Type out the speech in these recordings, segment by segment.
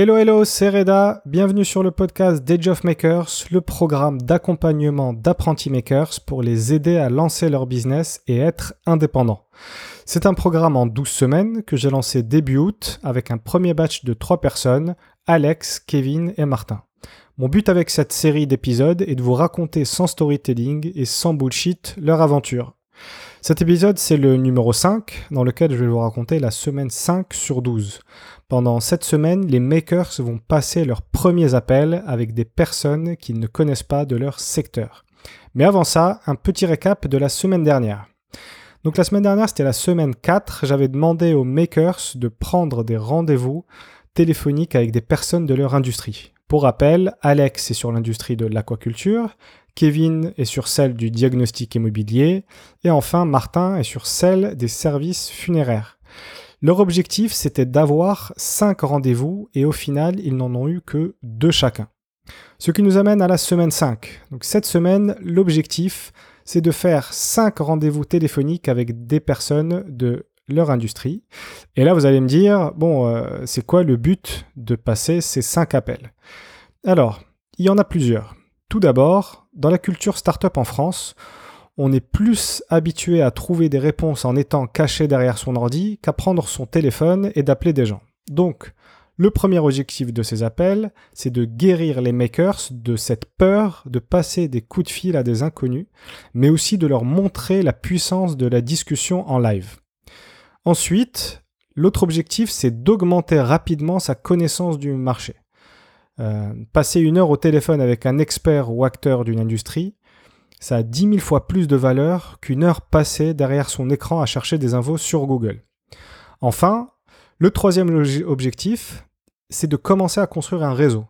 Hello, hello, c'est Reda. Bienvenue sur le podcast d'Age of Makers, le programme d'accompagnement d'apprentis makers pour les aider à lancer leur business et être indépendants. C'est un programme en 12 semaines que j'ai lancé début août avec un premier batch de 3 personnes, Alex, Kevin et Martin. Mon but avec cette série d'épisodes est de vous raconter sans storytelling et sans bullshit leur aventure. Cet épisode, c'est le numéro 5, dans lequel je vais vous raconter la semaine 5 sur 12. Pendant cette semaine, les makers vont passer leurs premiers appels avec des personnes qu'ils ne connaissent pas de leur secteur. Mais avant ça, un petit récap de la semaine dernière. Donc la semaine dernière, c'était la semaine 4, j'avais demandé aux makers de prendre des rendez-vous téléphoniques avec des personnes de leur industrie. Pour rappel, Alex est sur l'industrie de l'aquaculture, Kevin est sur celle du diagnostic immobilier, et enfin Martin est sur celle des services funéraires. Leur objectif, c'était d'avoir 5 rendez-vous, et au final, ils n'en ont eu que 2 chacun. Ce qui nous amène à la semaine 5. Donc cette semaine, l'objectif, c'est de faire 5 rendez-vous téléphoniques avec des personnes de leur industrie. Et là, vous allez me dire, bon, euh, c'est quoi le but de passer ces 5 appels? Alors, il y en a plusieurs. Tout d'abord, dans la culture startup en France, on est plus habitué à trouver des réponses en étant caché derrière son ordi qu'à prendre son téléphone et d'appeler des gens. Donc, le premier objectif de ces appels, c'est de guérir les makers de cette peur de passer des coups de fil à des inconnus, mais aussi de leur montrer la puissance de la discussion en live. Ensuite, l'autre objectif, c'est d'augmenter rapidement sa connaissance du marché. Euh, passer une heure au téléphone avec un expert ou acteur d'une industrie, ça a 10 000 fois plus de valeur qu'une heure passée derrière son écran à chercher des infos sur Google. Enfin, le troisième objectif, c'est de commencer à construire un réseau.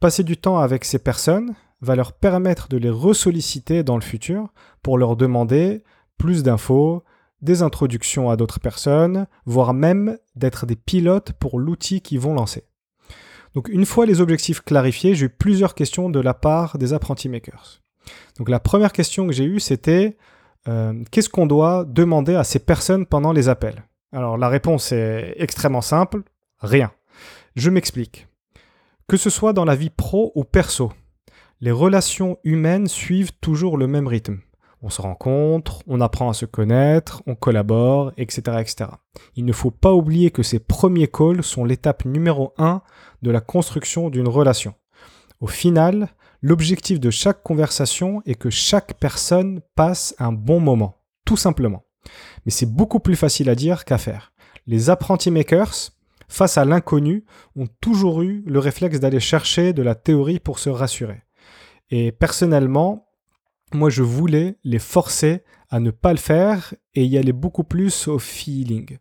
Passer du temps avec ces personnes va leur permettre de les ressolliciter dans le futur pour leur demander plus d'infos, des introductions à d'autres personnes, voire même d'être des pilotes pour l'outil qu'ils vont lancer. Donc une fois les objectifs clarifiés, j'ai eu plusieurs questions de la part des apprentis makers. Donc la première question que j'ai eue, c'était euh, qu'est-ce qu'on doit demander à ces personnes pendant les appels? Alors la réponse est extrêmement simple, rien. Je m'explique. Que ce soit dans la vie pro ou perso, les relations humaines suivent toujours le même rythme. On se rencontre, on apprend à se connaître, on collabore, etc.. Il ne faut pas oublier que ces premiers calls sont l'étape numéro 1 de la construction d'une relation. Au final, l'objectif de chaque conversation est que chaque personne passe un bon moment, tout simplement. Mais c'est beaucoup plus facile à dire qu'à faire. Les apprentis makers, face à l'inconnu, ont toujours eu le réflexe d'aller chercher de la théorie pour se rassurer. Et personnellement, moi je voulais les forcer à ne pas le faire et y aller beaucoup plus au feeling.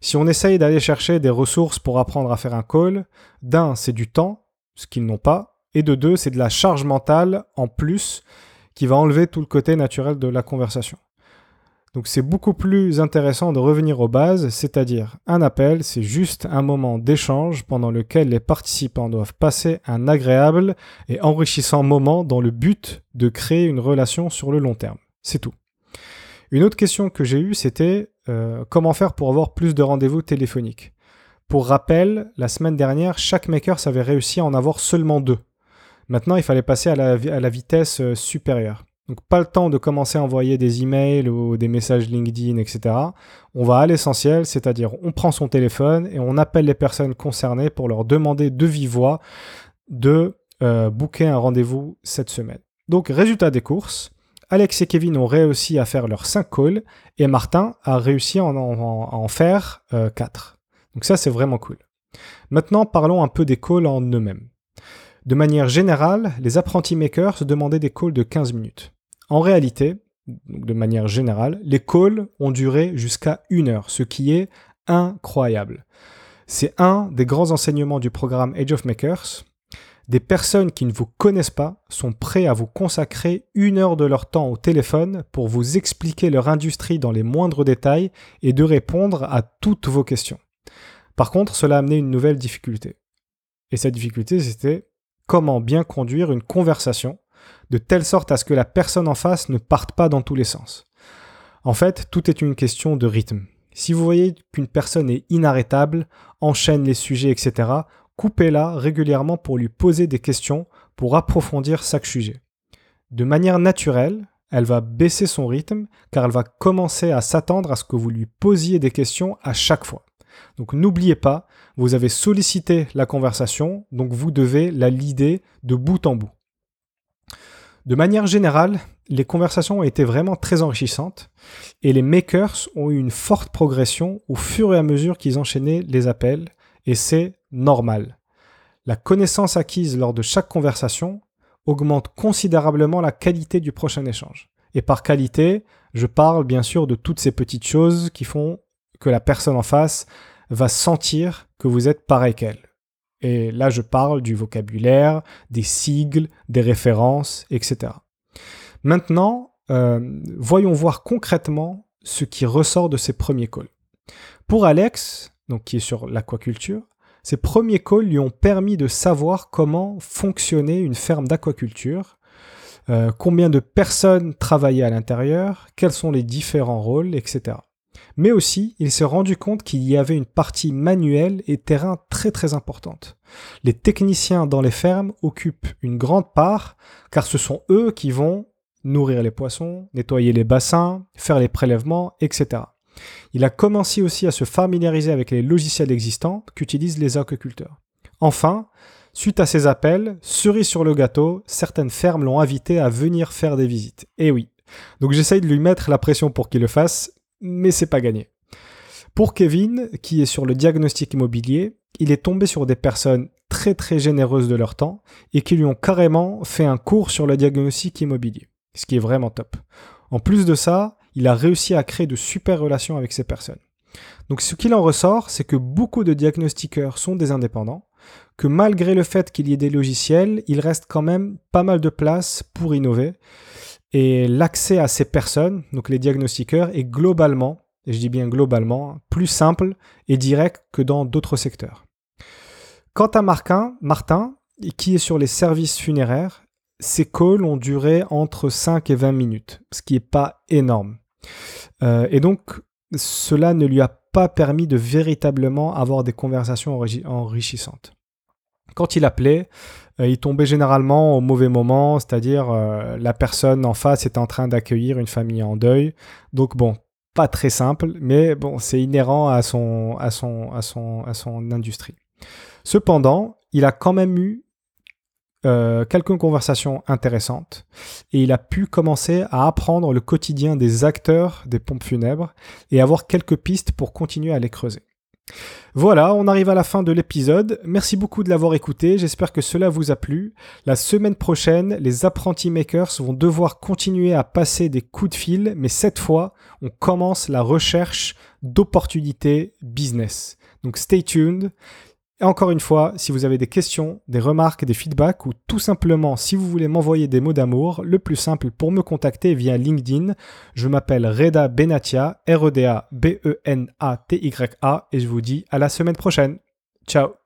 Si on essaye d'aller chercher des ressources pour apprendre à faire un call, d'un, c'est du temps, ce qu'ils n'ont pas, et de deux, c'est de la charge mentale en plus qui va enlever tout le côté naturel de la conversation. Donc c'est beaucoup plus intéressant de revenir aux bases, c'est-à-dire un appel, c'est juste un moment d'échange pendant lequel les participants doivent passer un agréable et enrichissant moment dans le but de créer une relation sur le long terme. C'est tout. Une autre question que j'ai eue, c'était euh, comment faire pour avoir plus de rendez-vous téléphoniques? Pour rappel, la semaine dernière, chaque maker avait réussi à en avoir seulement deux. Maintenant, il fallait passer à la, à la vitesse euh, supérieure. Donc pas le temps de commencer à envoyer des emails ou des messages LinkedIn, etc. On va à l'essentiel, c'est-à-dire on prend son téléphone et on appelle les personnes concernées pour leur demander de vive voix de euh, booker un rendez-vous cette semaine. Donc résultat des courses, Alex et Kevin ont réussi à faire leurs 5 calls et Martin a réussi à en, faire 4. Euh, Donc ça c'est vraiment cool. Maintenant parlons un peu des calls en eux-mêmes. De manière générale, les apprentis makers se demandaient des calls de 15 minutes. En réalité, de manière générale, les calls ont duré jusqu'à une heure, ce qui est incroyable. C'est un des grands enseignements du programme Age of Makers. Des personnes qui ne vous connaissent pas sont prêts à vous consacrer une heure de leur temps au téléphone pour vous expliquer leur industrie dans les moindres détails et de répondre à toutes vos questions. Par contre, cela a amené une nouvelle difficulté. Et cette difficulté, c'était comment bien conduire une conversation de telle sorte à ce que la personne en face ne parte pas dans tous les sens. En fait, tout est une question de rythme. Si vous voyez qu'une personne est inarrêtable, enchaîne les sujets, etc., coupez-la régulièrement pour lui poser des questions pour approfondir chaque sujet. De manière naturelle, elle va baisser son rythme car elle va commencer à s'attendre à ce que vous lui posiez des questions à chaque fois. Donc n'oubliez pas, vous avez sollicité la conversation, donc vous devez la lider de bout en bout. De manière générale, les conversations ont été vraiment très enrichissantes et les makers ont eu une forte progression au fur et à mesure qu'ils enchaînaient les appels et c'est normal. La connaissance acquise lors de chaque conversation augmente considérablement la qualité du prochain échange. Et par qualité, je parle bien sûr de toutes ces petites choses qui font que la personne en face va sentir que vous êtes pareil qu'elle. Et là, je parle du vocabulaire, des sigles, des références, etc. Maintenant, euh, voyons voir concrètement ce qui ressort de ces premiers calls. Pour Alex, donc qui est sur l'aquaculture, ces premiers calls lui ont permis de savoir comment fonctionnait une ferme d'aquaculture, euh, combien de personnes travaillaient à l'intérieur, quels sont les différents rôles, etc. Mais aussi, il s'est rendu compte qu'il y avait une partie manuelle et terrain très très importante. Les techniciens dans les fermes occupent une grande part, car ce sont eux qui vont nourrir les poissons, nettoyer les bassins, faire les prélèvements, etc. Il a commencé aussi à se familiariser avec les logiciels existants qu'utilisent les aquaculteurs. Enfin, suite à ces appels, cerise sur le gâteau, certaines fermes l'ont invité à venir faire des visites. Eh oui. Donc j'essaye de lui mettre la pression pour qu'il le fasse, mais c'est pas gagné. Pour Kevin, qui est sur le diagnostic immobilier, il est tombé sur des personnes très très généreuses de leur temps et qui lui ont carrément fait un cours sur le diagnostic immobilier, ce qui est vraiment top. En plus de ça, il a réussi à créer de super relations avec ces personnes. Donc ce qu'il en ressort, c'est que beaucoup de diagnostiqueurs sont des indépendants, que malgré le fait qu'il y ait des logiciels, il reste quand même pas mal de place pour innover. Et l'accès à ces personnes, donc les diagnostiqueurs, est globalement, et je dis bien globalement, plus simple et direct que dans d'autres secteurs. Quant à Martin, Martin, qui est sur les services funéraires, ses calls ont duré entre 5 et 20 minutes, ce qui n'est pas énorme. Euh, et donc, cela ne lui a pas permis de véritablement avoir des conversations enrichissantes. Quand il appelait, il tombait généralement au mauvais moment, c'est-à-dire euh, la personne en face était en train d'accueillir une famille en deuil. Donc bon, pas très simple, mais bon, c'est inhérent à son, à, son, à, son, à son industrie. Cependant, il a quand même eu euh, quelques conversations intéressantes et il a pu commencer à apprendre le quotidien des acteurs des pompes funèbres et avoir quelques pistes pour continuer à les creuser. Voilà, on arrive à la fin de l'épisode. Merci beaucoup de l'avoir écouté. J'espère que cela vous a plu. La semaine prochaine, les apprentis makers vont devoir continuer à passer des coups de fil, mais cette fois, on commence la recherche d'opportunités business. Donc stay tuned. Et encore une fois, si vous avez des questions, des remarques, des feedbacks ou tout simplement si vous voulez m'envoyer des mots d'amour, le plus simple pour me contacter via LinkedIn, je m'appelle Reda Benatia, R-E-D-A B-E-N-A-T-Y-A et je vous dis à la semaine prochaine. Ciao